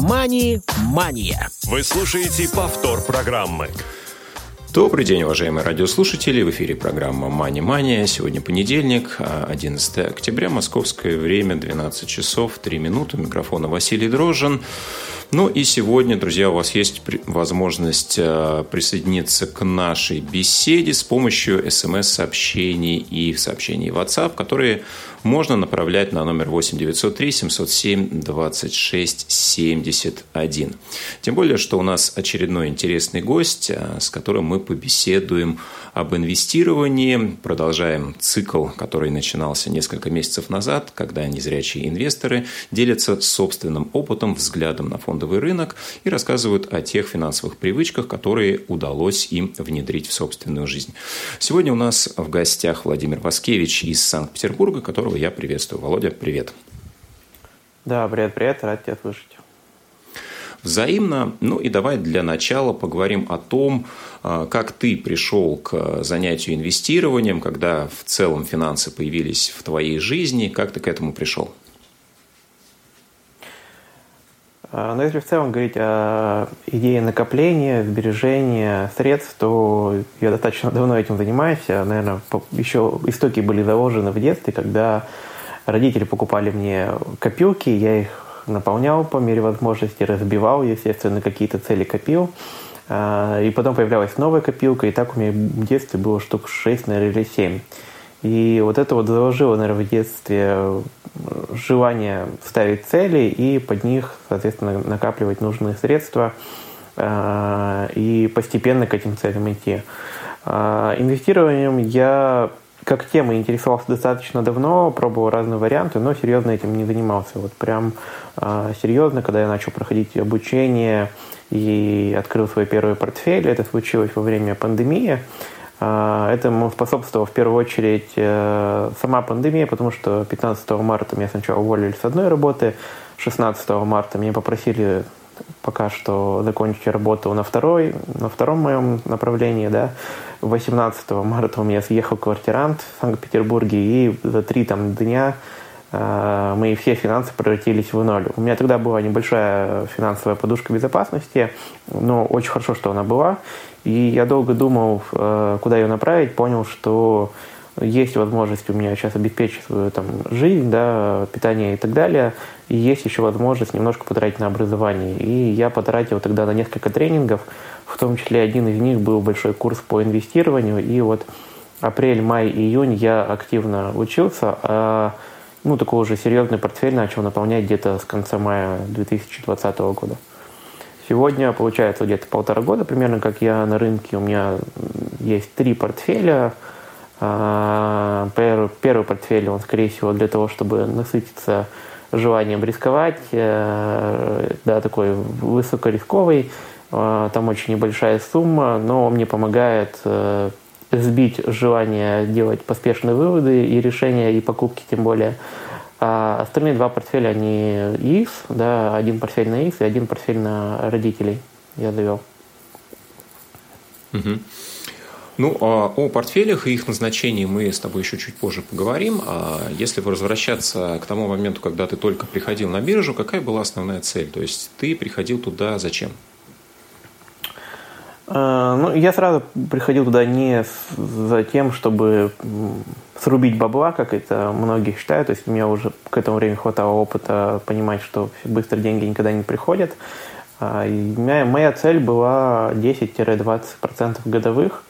«Мани-мания». Вы слушаете повтор программы. Добрый день, уважаемые радиослушатели. В эфире программа «Мани Мания». Сегодня понедельник, 11 октября, московское время, 12 часов 3 минуты. У микрофона Василий Дрожжин. Ну и сегодня, друзья, у вас есть возможность э, присоединиться к нашей беседе с помощью смс-сообщений и сообщений WhatsApp, которые можно направлять на номер 8 903 707 26 71. Тем более, что у нас очередной интересный гость, э, с которым мы побеседуем об инвестировании. Продолжаем цикл, который начинался несколько месяцев назад, когда незрячие инвесторы делятся собственным опытом, взглядом на фондовый рынок и рассказывают о тех финансовых привычках, которые удалось им внедрить в собственную жизнь. Сегодня у нас в гостях Владимир Васкевич из Санкт-Петербурга, которого я приветствую. Володя, привет. Да, привет, привет, рад тебя слышать взаимно. Ну и давай для начала поговорим о том, а, как ты пришел к занятию инвестированием, когда в целом финансы появились в твоей жизни, как ты к этому пришел? А, ну, если в целом говорить о идее накопления, сбережения средств, то я достаточно давно этим занимаюсь. Наверное, еще истоки были заложены в детстве, когда родители покупали мне копилки, я их наполнял по мере возможности, разбивал, естественно, какие-то цели копил. А, и потом появлялась новая копилка, и так у меня в детстве было штук 6, наверное, или 7. И вот это вот заложило, наверное, в детстве э, желание ставить цели и под них, соответственно, накапливать нужные средства а, и постепенно к этим целям идти. А, инвестированием я как тема интересовался достаточно давно, пробовал разные варианты, но серьезно этим не занимался. Вот прям э, серьезно, когда я начал проходить обучение и открыл свой первый портфель, это случилось во время пандемии. Э, этому способствовала в первую очередь э, сама пандемия, потому что 15 марта меня сначала уволили с одной работы, 16 марта меня попросили пока что закончить работу на второй, на втором моем направлении, да. 18 марта у меня съехал квартирант в Санкт-Петербурге, и за три там дня мои все финансы превратились в ноль. У меня тогда была небольшая финансовая подушка безопасности, но очень хорошо, что она была. И я долго думал, э, куда ее направить, понял, что есть возможность у меня сейчас обеспечить свою там, жизнь, да, питание и так далее, и есть еще возможность немножко потратить на образование. И я потратил тогда на несколько тренингов, в том числе один из них был большой курс по инвестированию, и вот апрель, май, июнь я активно учился, а ну, такой уже серьезный портфель начал наполнять где-то с конца мая 2020 года. Сегодня, получается, где-то полтора года примерно, как я на рынке, у меня есть три портфеля – а, первый, портфель, он, скорее всего, для того, чтобы насытиться желанием рисковать, э, да, такой высокорисковый, а, там очень небольшая сумма, но он мне помогает э, сбить желание делать поспешные выводы и решения, и покупки тем более. А остальные два портфеля, они ИИС, да, один портфель на ИИС и один портфель на родителей я завел. Угу. Ну, а о портфелях и их назначении мы с тобой еще чуть позже поговорим. А если возвращаться к тому моменту, когда ты только приходил на биржу, какая была основная цель? То есть ты приходил туда зачем? А, ну, я сразу приходил туда не за тем, чтобы срубить бабла, как это многие считают. То есть у меня уже к этому времени хватало опыта понимать, что быстро деньги никогда не приходят. А, и моя цель была 10-20% годовых.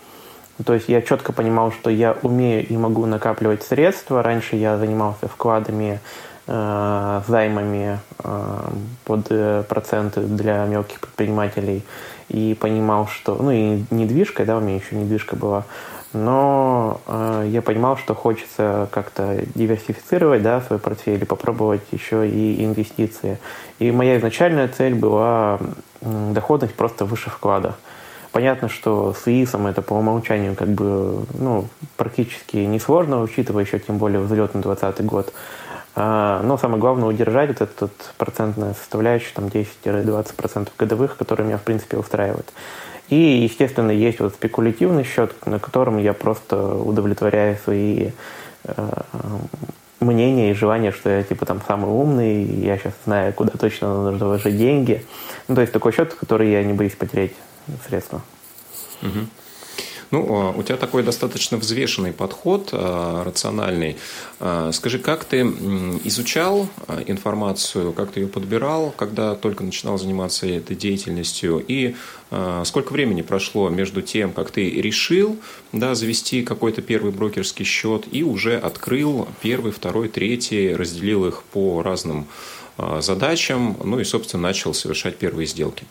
То есть я четко понимал, что я умею и могу накапливать средства. Раньше я занимался вкладами, э, займами э, под э, проценты для мелких предпринимателей и понимал, что... Ну и недвижка, да, у меня еще недвижка была. Но э, я понимал, что хочется как-то диверсифицировать да, свой портфель и попробовать еще и инвестиции. И моя изначальная цель была доходность просто выше вклада. Понятно, что с ИИСом это по умолчанию как бы ну, практически несложно, учитывая еще тем более взлетный 2020 год. А, но самое главное удержать вот этот процентная составляющая, там 10-20% годовых, которые меня в принципе устраивает. И, естественно, есть вот спекулятивный счет, на котором я просто удовлетворяю свои э, мнение и желание, что я типа там самый умный, я сейчас знаю, куда точно нужно вложить деньги. Ну, то есть такой счет, который я не боюсь потерять средства. Угу. Ну, а, у тебя такой достаточно взвешенный подход, а, рациональный. А, скажи, как ты изучал информацию, как ты ее подбирал, когда только начинал заниматься этой деятельностью, и сколько времени прошло между тем, как ты решил да, завести какой-то первый брокерский счет и уже открыл первый, второй, третий, разделил их по разным задачам, ну и, собственно, начал совершать первые сделки?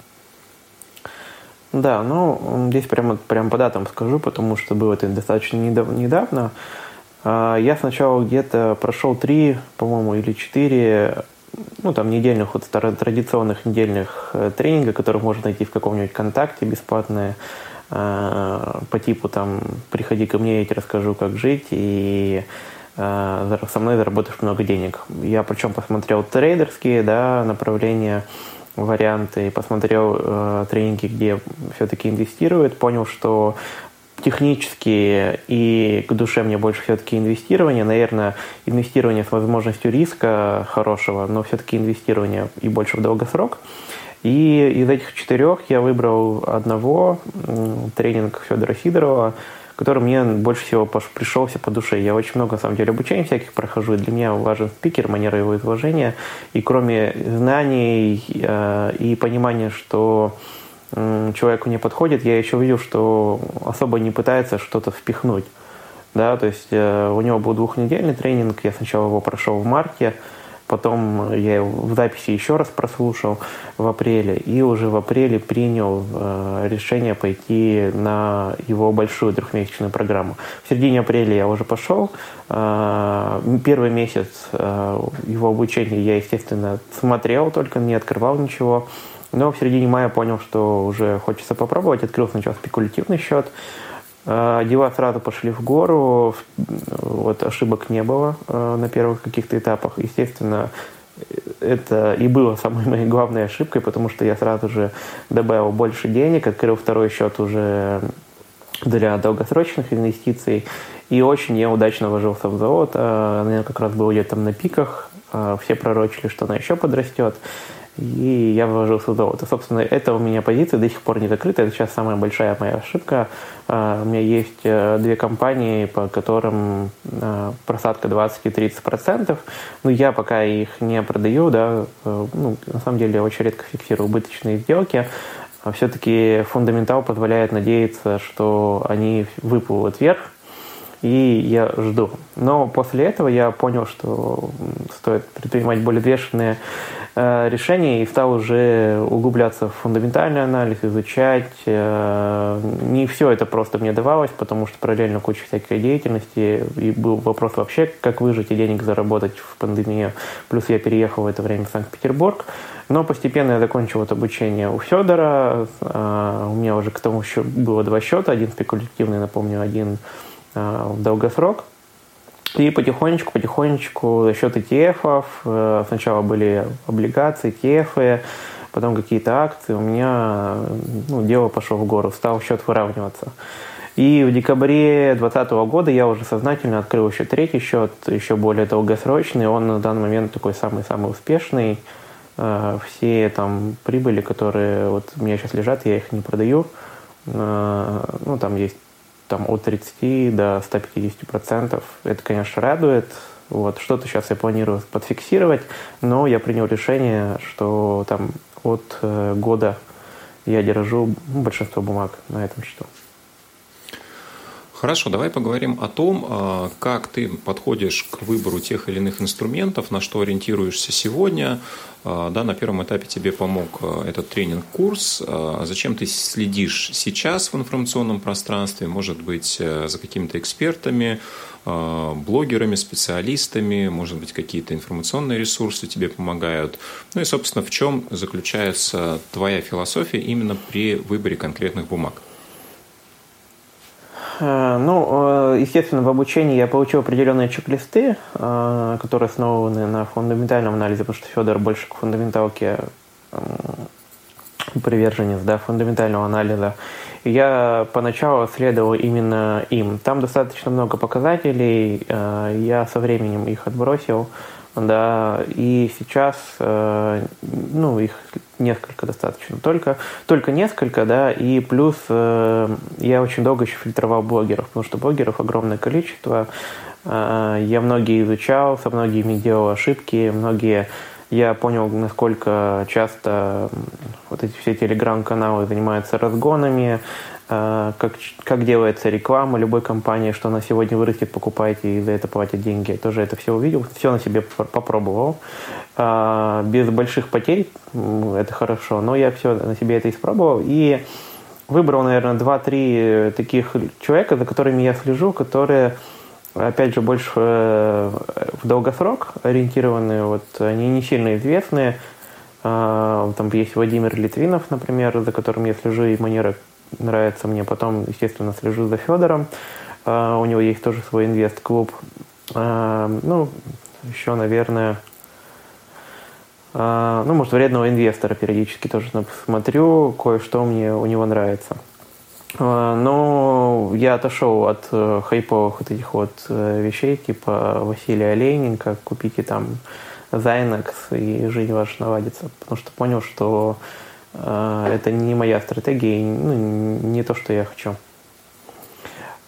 Да, ну, здесь прямо, прямо по датам скажу, потому что было это достаточно недавно. А, я сначала где-то прошел три, по-моему, или четыре, ну, там, недельных, вот традиционных недельных э, тренинга, которые можно найти в каком-нибудь контакте бесплатные, а, по типу, там, приходи ко мне, я тебе расскажу, как жить, и а, со мной заработаешь много денег. Я причем посмотрел трейдерские, да, направления, варианты, посмотрел э, тренинги, где все-таки инвестируют, понял, что технически и к душе мне больше все-таки инвестирование. Наверное, инвестирование с возможностью риска хорошего, но все-таки инвестирование и больше в долгосрок. И из этих четырех я выбрал одного, тренинг Федора Сидорова, который мне больше всего пришелся по душе. Я очень много, на самом деле, обучений всяких прохожу, и для меня важен спикер, манера его изложения. И кроме знаний э, и понимания, что э, человеку не подходит, я еще видел, что особо не пытается что-то впихнуть. Да, то есть э, у него был двухнедельный тренинг, я сначала его прошел в марте, Потом я в записи еще раз прослушал в апреле и уже в апреле принял э, решение пойти на его большую трехмесячную программу. В середине апреля я уже пошел. Э, первый месяц э, его обучения я, естественно, смотрел, только не открывал ничего. Но в середине мая понял, что уже хочется попробовать. Открыл сначала спекулятивный счет. Э, дела сразу пошли в гору, вот ошибок не было э, на первых каких-то этапах. Естественно, это и было самой моей главной ошибкой, потому что я сразу же добавил больше денег, открыл второй счет уже для долгосрочных инвестиций и очень неудачно вложился в золото. Наверное, как раз был где-то на пиках. Э, все пророчили, что она еще подрастет и я вложился в золото. Собственно, это у меня позиция до сих пор не закрыта. Это сейчас самая большая моя ошибка. А, у меня есть э, две компании, по которым э, просадка 20 и 30 процентов. Но я пока их не продаю, да, э, ну, на самом деле я очень редко фиксирую убыточные сделки. А Все-таки фундаментал позволяет надеяться, что они выплывут вверх, и я жду. Но после этого я понял, что стоит предпринимать более взвешенные Э, решений и стал уже углубляться в фундаментальный анализ, изучать. Э, не все это просто мне давалось, потому что параллельно куча всякой деятельности. И был вопрос вообще, как выжить и денег заработать в пандемию. Плюс я переехал в это время в Санкт-Петербург. Но постепенно я закончил это обучение у Федора. Э, у меня уже к тому еще было два счета. Один спекулятивный, напомню, один в долгосрок – и потихонечку, потихонечку за счет ETF, э, сначала были облигации, ETF, потом какие-то акции, у меня ну, дело пошло в гору, стал счет выравниваться. И в декабре 2020 года я уже сознательно открыл еще третий счет, еще более долгосрочный. Он на данный момент такой самый-самый успешный. Э, все там прибыли, которые вот у меня сейчас лежат, я их не продаю. Э, ну, там есть там, от 30 до 150 процентов. Это, конечно, радует. Вот, что-то сейчас я планирую подфиксировать, но я принял решение, что там от э, года я держу большинство бумаг на этом счету. Хорошо, давай поговорим о том, а, как ты подходишь к выбору тех или иных инструментов, на что ориентируешься сегодня. А, да, на первом этапе тебе помог а, этот тренинг-курс. Зачем ты следишь сейчас в информационном пространстве? Может быть, э, за какими-то экспертами, блогерами, специалистами, может быть, какие-то информационные ресурсы тебе помогают. Ну и, собственно, в чем заключается твоя философия именно при выборе конкретных бумаг? Э, ну, э, естественно, в обучении я получил определенные чек-листы, э, которые основаны на фундаментальном анализе, потому что Федор больше к фундаменталке приверженец да, фундаментального анализа. Я поначалу следовал именно им. Там достаточно много показателей, я со временем их отбросил, да, и сейчас, ну, их несколько достаточно, только, только несколько, да, и плюс э, я очень долго еще фильтровал блогеров, потому что блогеров огромное количество, я многие изучал, со многими делал ошибки, многие я понял, насколько часто вот эти все телеграм-каналы занимаются разгонами, э, как, как делается реклама любой компании, что она сегодня вырастет, покупайте и за это платят деньги. Я тоже это все увидел, все на себе попробовал. Э, без больших потерь, это хорошо, но я все на себе это испробовал. И выбрал, наверное, два-три таких человека, за которыми я слежу, которые опять же, больше э, в долгосрок ориентированные, вот, они не сильно известные. А, там есть Владимир Литвинов, например, за которым я слежу, и манера нравится мне. Потом, естественно, слежу за Федором. А, у него есть тоже свой инвест-клуб. А, ну, еще, наверное, ну, может, вредного инвестора периодически тоже смотрю, кое-что мне у него нравится. А, но я отошел от э, хайповых вот этих вот э, вещей, типа Василия Олейненко, купите там Зайнекс и жизнь ваша наладится, потому что понял, что это не моя стратегия, ну, не то, что я хочу.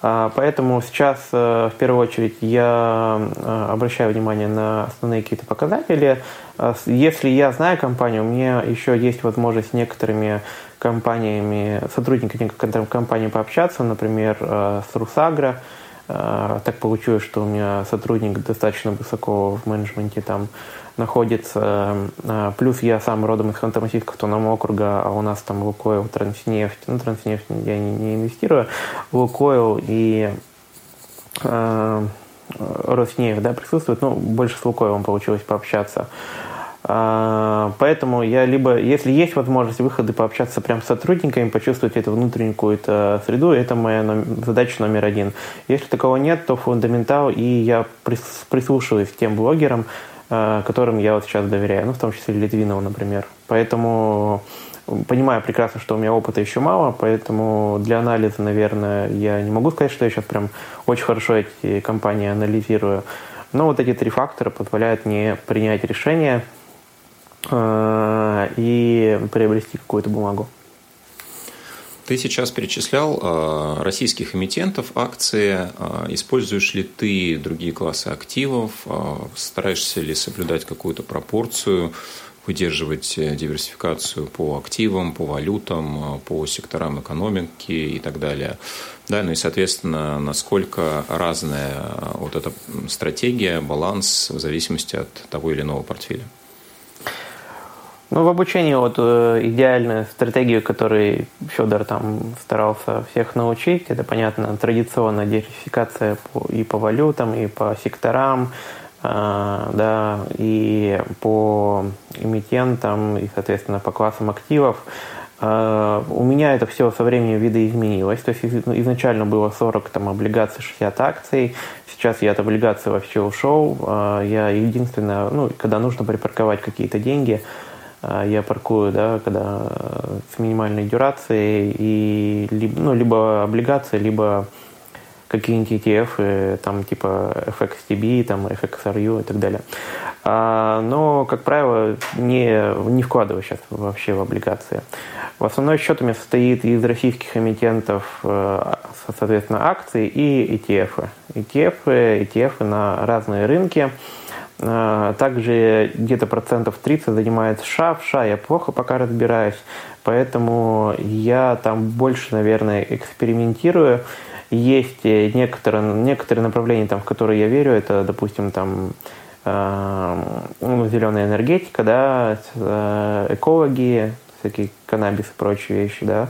А, поэтому сейчас в первую очередь я обращаю внимание на основные какие-то показатели. Если я знаю компанию, у меня еще есть возможность с некоторыми компаниями, сотрудниками компании пообщаться, например, э, с Русагро. Э, так получилось, что у меня сотрудник достаточно высоко в менеджменте там находится. Э, плюс я сам родом из Ханты-Мансийского автономного округа, а у нас там Лукойл, Транснефть. Ну, Транснефть я не, не инвестирую. Лукойл и э, Роснефть да, присутствуют. Ну, больше с Лукойлом получилось пообщаться. А, поэтому я либо, если есть возможность выхода пообщаться прямо с сотрудниками, почувствовать эту внутреннюю какую-то среду, это моя задача номер один. Если такого нет, то фундаментал, и я прислушиваюсь к тем блогерам, которым я вот сейчас доверяю, ну, в том числе Литвинову, например. Поэтому понимаю прекрасно, что у меня опыта еще мало, поэтому для анализа, наверное, я не могу сказать, что я сейчас прям очень хорошо эти компании анализирую. Но вот эти три фактора позволяют мне принять решение – Э, и приобрести какую-то бумагу. Ты сейчас перечислял э, российских эмитентов, акции. Э, используешь ли ты другие классы активов? Стараешься ли соблюдать какую-то пропорцию, выдерживать диверсификацию по активам, по валютам, по секторам экономики и так далее? Да, ну и, соответственно, насколько разная вот эта стратегия, баланс в зависимости от того или иного портфеля? Ну, в обучении вот э, идеальную стратегию, которой Федор там старался всех научить, это, понятно, традиционная диверсификация и по валютам, и по секторам, э, да, и по эмитентам, и, соответственно, по классам активов. Э, у меня это все со временем видоизменилось. То есть ну, изначально было 40 там, облигаций, 60 акций. Сейчас я от облигаций вообще ушел. Я единственное, ну, когда нужно припарковать какие-то деньги – я паркую, да, когда э, с минимальной дюрацией, и либо, ну, либо облигации, либо какие-нибудь ETF, там типа FXTB, там FXRU и так далее. А, но, как правило, не, не вкладываю сейчас вообще в облигации. В основной счет у меня состоит из российских эмитентов, э, соответственно, акций и ETF. ETF, ETF на разные рынки. А, также где-то процентов 30 занимает США. В США я плохо пока разбираюсь, поэтому я там больше, наверное, экспериментирую. Есть некоторые, некоторые направления, там, в которые я верю, это, допустим, там, э, ну, зеленая энергетика, да, э, экологи, всякие каннабис и прочие вещи, да, а,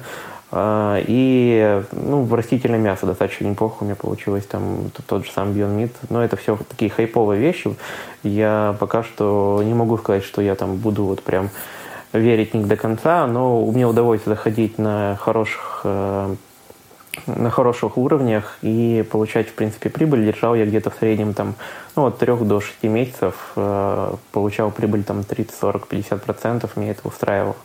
и ну, в растительное мясо достаточно неплохо у меня получилось, там тот же сам Beyond Meat. Но это все такие хайповые вещи. Я пока что не могу сказать, что я там буду вот прям верить не до конца, но мне удалось заходить на хороших э, на хороших уровнях и получать, в принципе, прибыль. Держал я где-то в среднем там, ну, от 3 до 6 месяцев, э, получал прибыль там 30, 40, 50 процентов, мне это устраивало.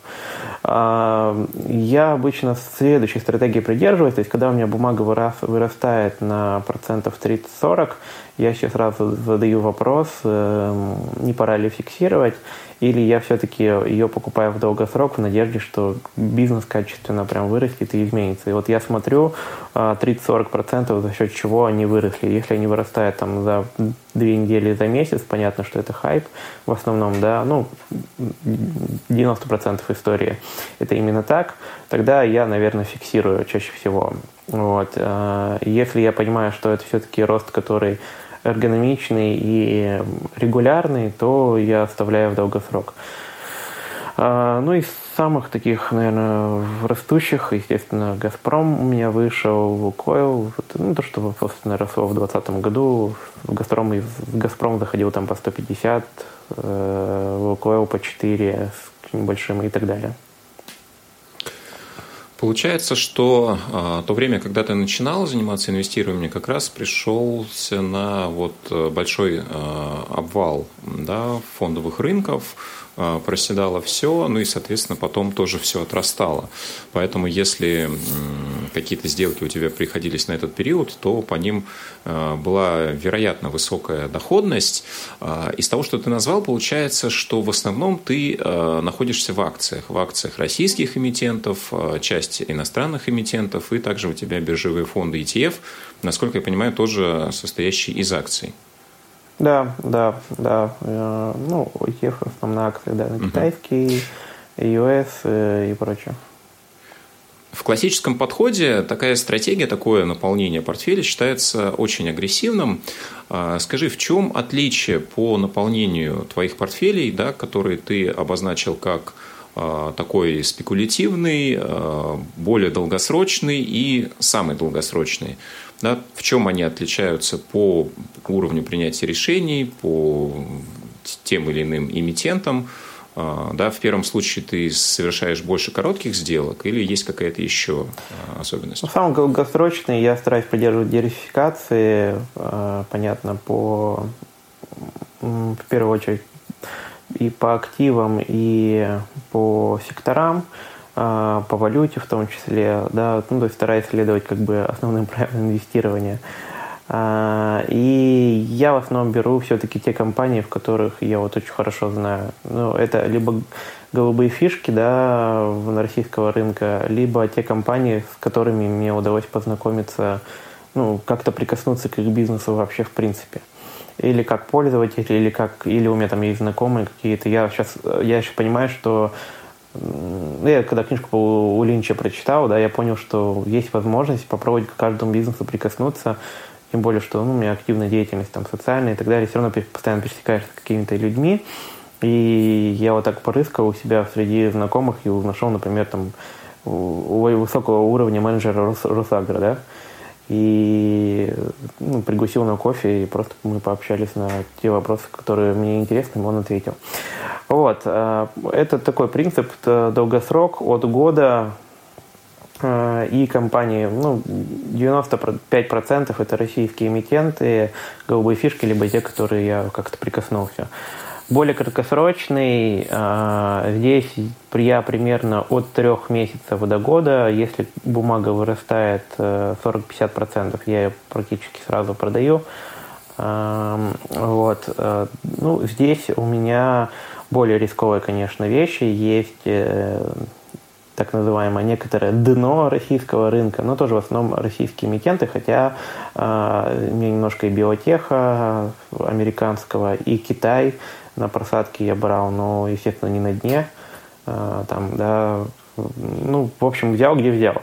Я обычно следующей стратегии придерживаюсь, то есть когда у меня бумага вырастает на процентов 30-40, я сейчас сразу задаю вопрос, эм, не пора ли фиксировать, или я все-таки ее покупаю в долгосрок в надежде, что бизнес качественно прям вырастет и изменится. И вот я смотрю 30-40% а, за счет чего они выросли. Если они вырастают там за две недели, за месяц, понятно, что это хайп в основном, да, ну, 90% истории это именно так, тогда я, наверное, фиксирую чаще всего. Вот. А, если я понимаю, что это все-таки рост, который эргономичный и регулярный, то я оставляю в долгосрок. А, ну и самых таких, наверное, растущих, естественно, «Газпром» у меня вышел, «Лукойл», ну, то, что, собственно, росло в 2020 году. В «Газпром», из «Газпром» заходил там по 150, э, «Лукойл» по 4 с небольшим и так далее. Получается, что а, то время, когда ты начинал заниматься инвестированием, как раз пришелся на вот э, большой а, обвал да, фондовых рынков, проседало все, ну и, соответственно, потом тоже все отрастало. Поэтому, если какие-то сделки у тебя приходились на этот период, то по ним а, была вероятно высокая доходность. А, из того, что ты назвал, получается, что в основном ты находишься в акциях. В акциях российских эмитентов, часть иностранных эмитентов, и также у тебя биржевые фонды ETF, насколько я понимаю, тоже состоящие из акций. Да, да, да. Э, ну, ETF в основном на акции, да, на китайские, US э, и прочее. В классическом подходе такая стратегия, такое наполнение портфеля считается очень агрессивным. А, скажи, в чем отличие по наполнению твоих портфелей, да, которые ты обозначил как а, такой спекулятивный, а, более долгосрочный и самый долгосрочный? Да, в чем они отличаются по уровню принятия решений, по тем или иным эмитентам. А, да, в первом случае ты совершаешь больше коротких сделок или есть какая-то еще а, особенность? Ну, самый долгосрочный я стараюсь придерживать диверсификации, а, понятно, по в первую очередь и по активам, и по секторам. А, по валюте в том числе, да, ну, то есть стараюсь следовать как бы основным правилам инвестирования. А, и я в основном беру все-таки те компании, в которых я вот очень хорошо знаю. Ну, это либо голубые фишки, да, на российского рынка, либо те компании, с которыми мне удалось познакомиться, ну, как-то прикоснуться к их бизнесу вообще в принципе. Или как пользователь, или как, или у меня там есть знакомые какие-то. Я сейчас, я еще понимаю, что я когда книжку у Линча прочитал, да, я понял, что есть возможность попробовать к каждому бизнесу прикоснуться, тем более, что ну, у меня активная деятельность там социальная и так далее, все равно постоянно пересекаешься с какими-то людьми, и я вот так порыскал у себя среди знакомых и нашел, например, там высокого уровня менеджера Рос, да, и ну, пригласил на кофе, и просто мы пообщались на те вопросы, которые мне интересны, и он ответил. Вот. Э, это такой принцип, долгосрок от года э, и компании, ну, 95% это российские эмитенты, голубые фишки, либо те, которые я как-то прикоснулся. Более краткосрочный, э, здесь я примерно от трех месяцев до года, если бумага вырастает 40-50%, я ее практически сразу продаю. Вот. Ну, здесь у меня более рисковые, конечно, вещи. Есть э, так называемое некоторое дно российского рынка, но тоже в основном российские эмитенты, хотя э, немножко и биотеха американского, и Китай на просадке я брал, но, естественно, не на дне. Э, там, да, ну, в общем, взял, где взял.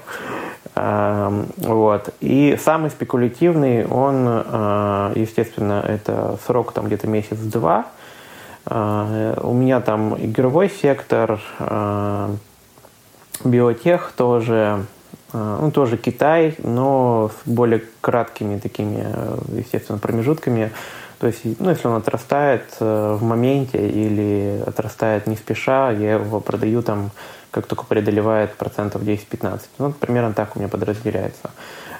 Э, вот. И самый спекулятивный, он, э, естественно, это срок там где-то месяц-два – у меня там игровой сектор, а, биотех тоже, а, ну, тоже Китай, но с более краткими такими, естественно, промежутками. То есть, ну, если он отрастает э, в моменте или отрастает не спеша, я его продаю там, как только преодолевает процентов 10-15. Ну, примерно так у меня подразделяется.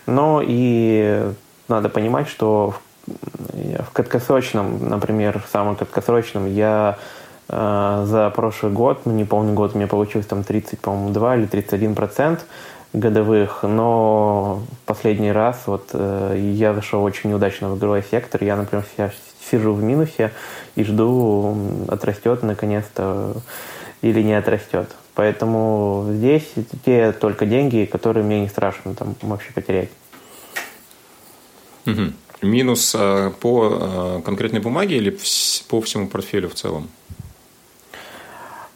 Но и надо понимать, что в в краткосрочном, например, в самом краткосрочном я за прошлый год, ну не помню год, у меня получилось там 30, по-моему, 2 или 31 процент годовых, но последний раз вот э, я зашел очень неудачно в игровой сектор, я, например, сейчас сижу в минусе и жду, отрастет наконец-то или не отрастет. Поэтому здесь те только деньги, которые мне не страшно там вообще потерять. Угу. Минус э, по э, конкретной бумаге или по всему портфелю в целом?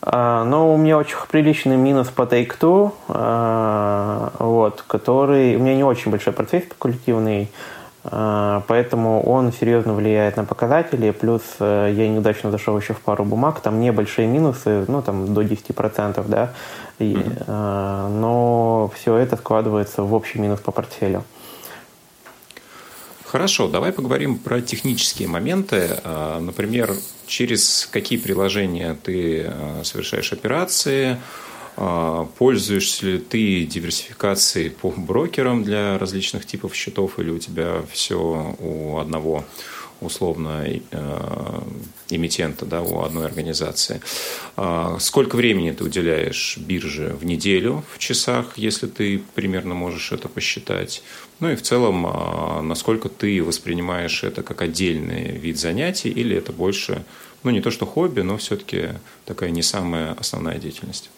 А, ну, у меня очень приличный минус по Take-Two, а, вот, который... У меня не очень большой портфель спекулятивный, а, поэтому он серьезно влияет на показатели, плюс э, я неудачно зашел еще в пару бумаг, там небольшие минусы, ну, там до 10%, да, и, mm-hmm. но все это складывается в общий минус по портфелю. Хорошо, давай поговорим про технические моменты. А, например, через какие приложения ты а, совершаешь операции, а, пользуешься ли ты диверсификацией по брокерам для различных типов счетов или у тебя все у одного условно э, эмитента, да, у одной организации. Сколько времени ты уделяешь бирже в неделю в часах, если ты примерно можешь это посчитать? Ну и в целом, а, насколько ты воспринимаешь это как отдельный вид занятий, или это больше, ну не то что хобби, но все-таки такая не самая основная деятельность?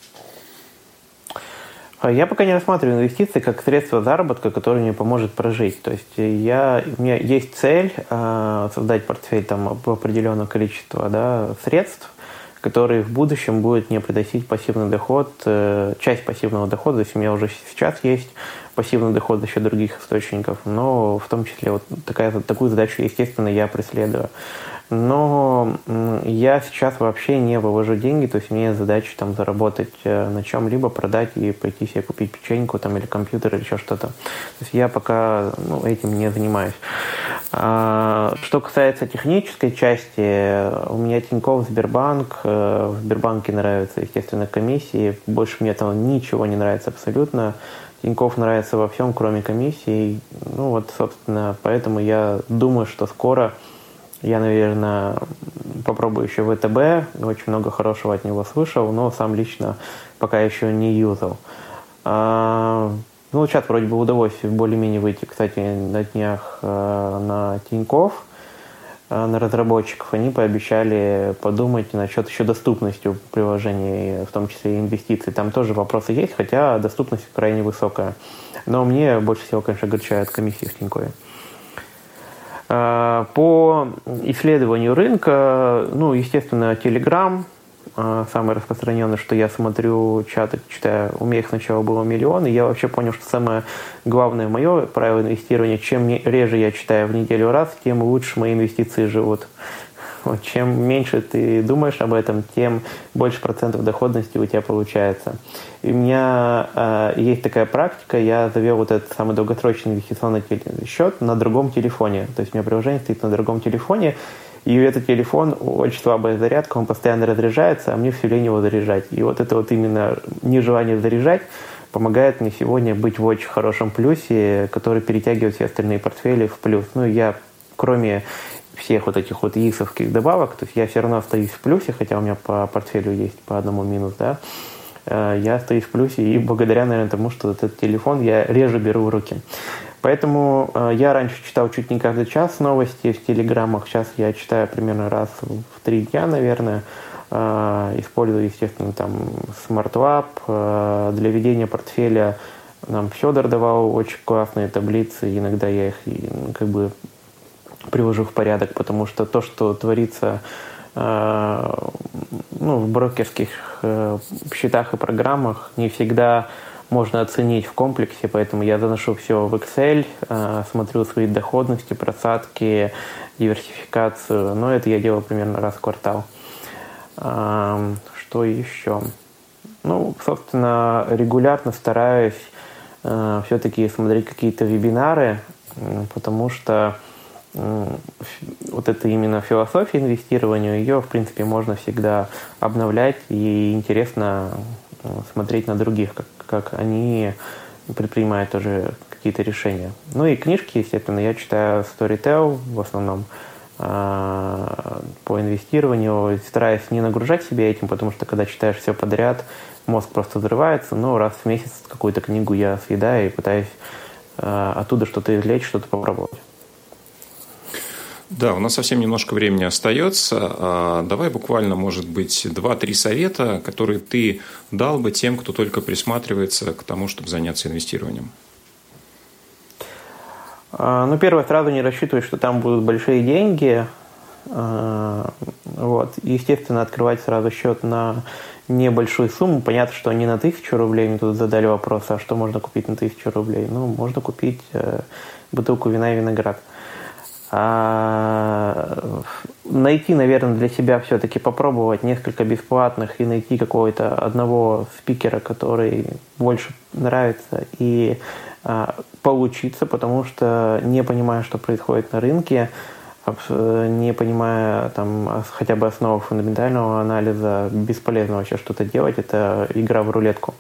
А я пока не рассматриваю инвестиции как средство заработка, которое мне поможет прожить. То есть я, у меня есть цель э, создать портфель там, определенного количества да, средств, которые в будущем будет мне приносить пассивный доход, э, часть пассивного дохода, есть у меня уже сейчас есть пассивный доход за счет других источников, но в том числе вот такая, такую задачу, естественно, я преследую. Но я сейчас вообще не вывожу деньги, то есть мне задача там заработать э, на чем-либо, продать и пойти себе купить печеньку там или компьютер или еще что-то. То есть я пока ну, этим не занимаюсь. А, что касается технической части, у меня Тинькофф, Сбербанк. Э, в Сбербанке нравятся, естественно, комиссии. Больше мне там ничего не нравится абсолютно. Тинькофф нравится во всем, кроме комиссии. Ну вот, собственно, поэтому я думаю, что скоро я, наверное, попробую еще ВТБ. Очень много хорошего от него слышал, но сам лично пока еще не юзал. А, ну, сейчас вроде бы удалось более-менее выйти, кстати, на днях а, на Тинькофф, а, на разработчиков. Они пообещали подумать насчет еще доступности приложений, в том числе инвестиций. Там тоже вопросы есть, хотя доступность крайне высокая. Но мне больше всего, конечно, огорчает комиссии в Тинькове. Э, по исследованию рынка, ну, естественно, Telegram, э, самое распространенное, что я смотрю чаты, читаю, у меня их сначала было миллион, и я вообще понял, что самое главное мое правило инвестирования, чем реже я читаю в неделю раз, тем лучше мои инвестиции живут. Вот, чем меньше ты думаешь об этом, тем больше процентов доходности у тебя получается. И у меня э, есть такая практика, я завел вот этот самый долгосрочный инвестиционный счет на другом телефоне. То есть у меня приложение стоит на другом телефоне, и этот телефон очень слабая зарядка, он постоянно разряжается, а мне все лень его заряжать. И вот это вот именно нежелание заряжать помогает мне сегодня быть в очень хорошем плюсе, который перетягивает все остальные портфели в плюс. Ну, я кроме всех вот этих вот ИСовских добавок, то есть я все равно остаюсь в плюсе, хотя у меня по портфелю есть по одному минус, да, э, я остаюсь в плюсе и благодаря, наверное, тому, что этот телефон я реже беру в руки. Поэтому э, я раньше читал чуть не каждый час новости в телеграммах, сейчас я читаю примерно раз в три дня, наверное, э, использую, естественно, там SmartLab для ведения портфеля. Нам Федор давал очень классные таблицы, иногда я их как бы привожу в порядок, потому что то, что творится э, ну, в брокерских э, счетах и программах, не всегда можно оценить в комплексе, поэтому я заношу все в Excel, э, смотрю свои доходности, просадки, диверсификацию, но это я делаю примерно раз в квартал. Что еще? Ну, собственно, регулярно стараюсь все-таки смотреть какие-то вебинары, потому что вот это именно философия инвестирования, ее, в принципе, можно всегда обновлять, и интересно э, смотреть на других, как, как они предпринимают тоже какие-то решения. Ну и книжки, естественно, я читаю Storytel в основном, по инвестированию, стараясь не нагружать себя этим, потому что когда читаешь все подряд, мозг просто взрывается, но раз в месяц какую-то книгу я съедаю и пытаюсь оттуда что-то извлечь, что-то попробовать. Да, у нас совсем немножко времени остается. А, давай буквально, может быть, два-три совета, которые ты дал бы тем, кто только присматривается к тому, чтобы заняться инвестированием. А, ну, первое, сразу не рассчитывай, что там будут большие деньги. А, вот. Естественно, открывать сразу счет на небольшую сумму. Понятно, что не на тысячу рублей. Мне тут задали вопрос, а что можно купить на тысячу рублей? Ну, можно купить э, бутылку вина и виноград. А, найти, наверное, для себя все-таки попробовать несколько бесплатных и найти какого-то одного спикера, который больше нравится, и а, поучиться, потому что не понимая, что происходит на рынке, не понимая там хотя бы основы фундаментального анализа, бесполезно вообще что-то делать, это игра в рулетку.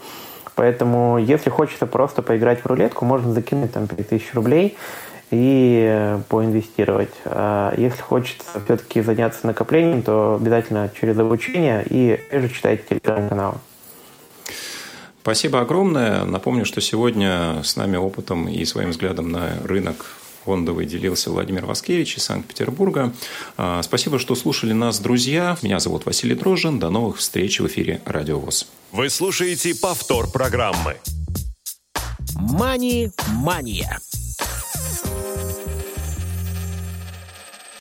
Поэтому, если хочется просто поиграть в рулетку, можно закинуть там 5000 рублей – и э, поинвестировать. А если хочется все-таки заняться накоплением, то обязательно через обучение и же читайте телеграм-канал. Спасибо огромное. Напомню, что сегодня с нами опытом и своим взглядом на рынок фондовый делился Владимир Васкевич из Санкт-Петербурга. А, спасибо, что слушали нас, друзья. Меня зовут Василий Дрожжин. До новых встреч в эфире Радио ВОЗ. Вы слушаете повтор программы. «Мани-мания».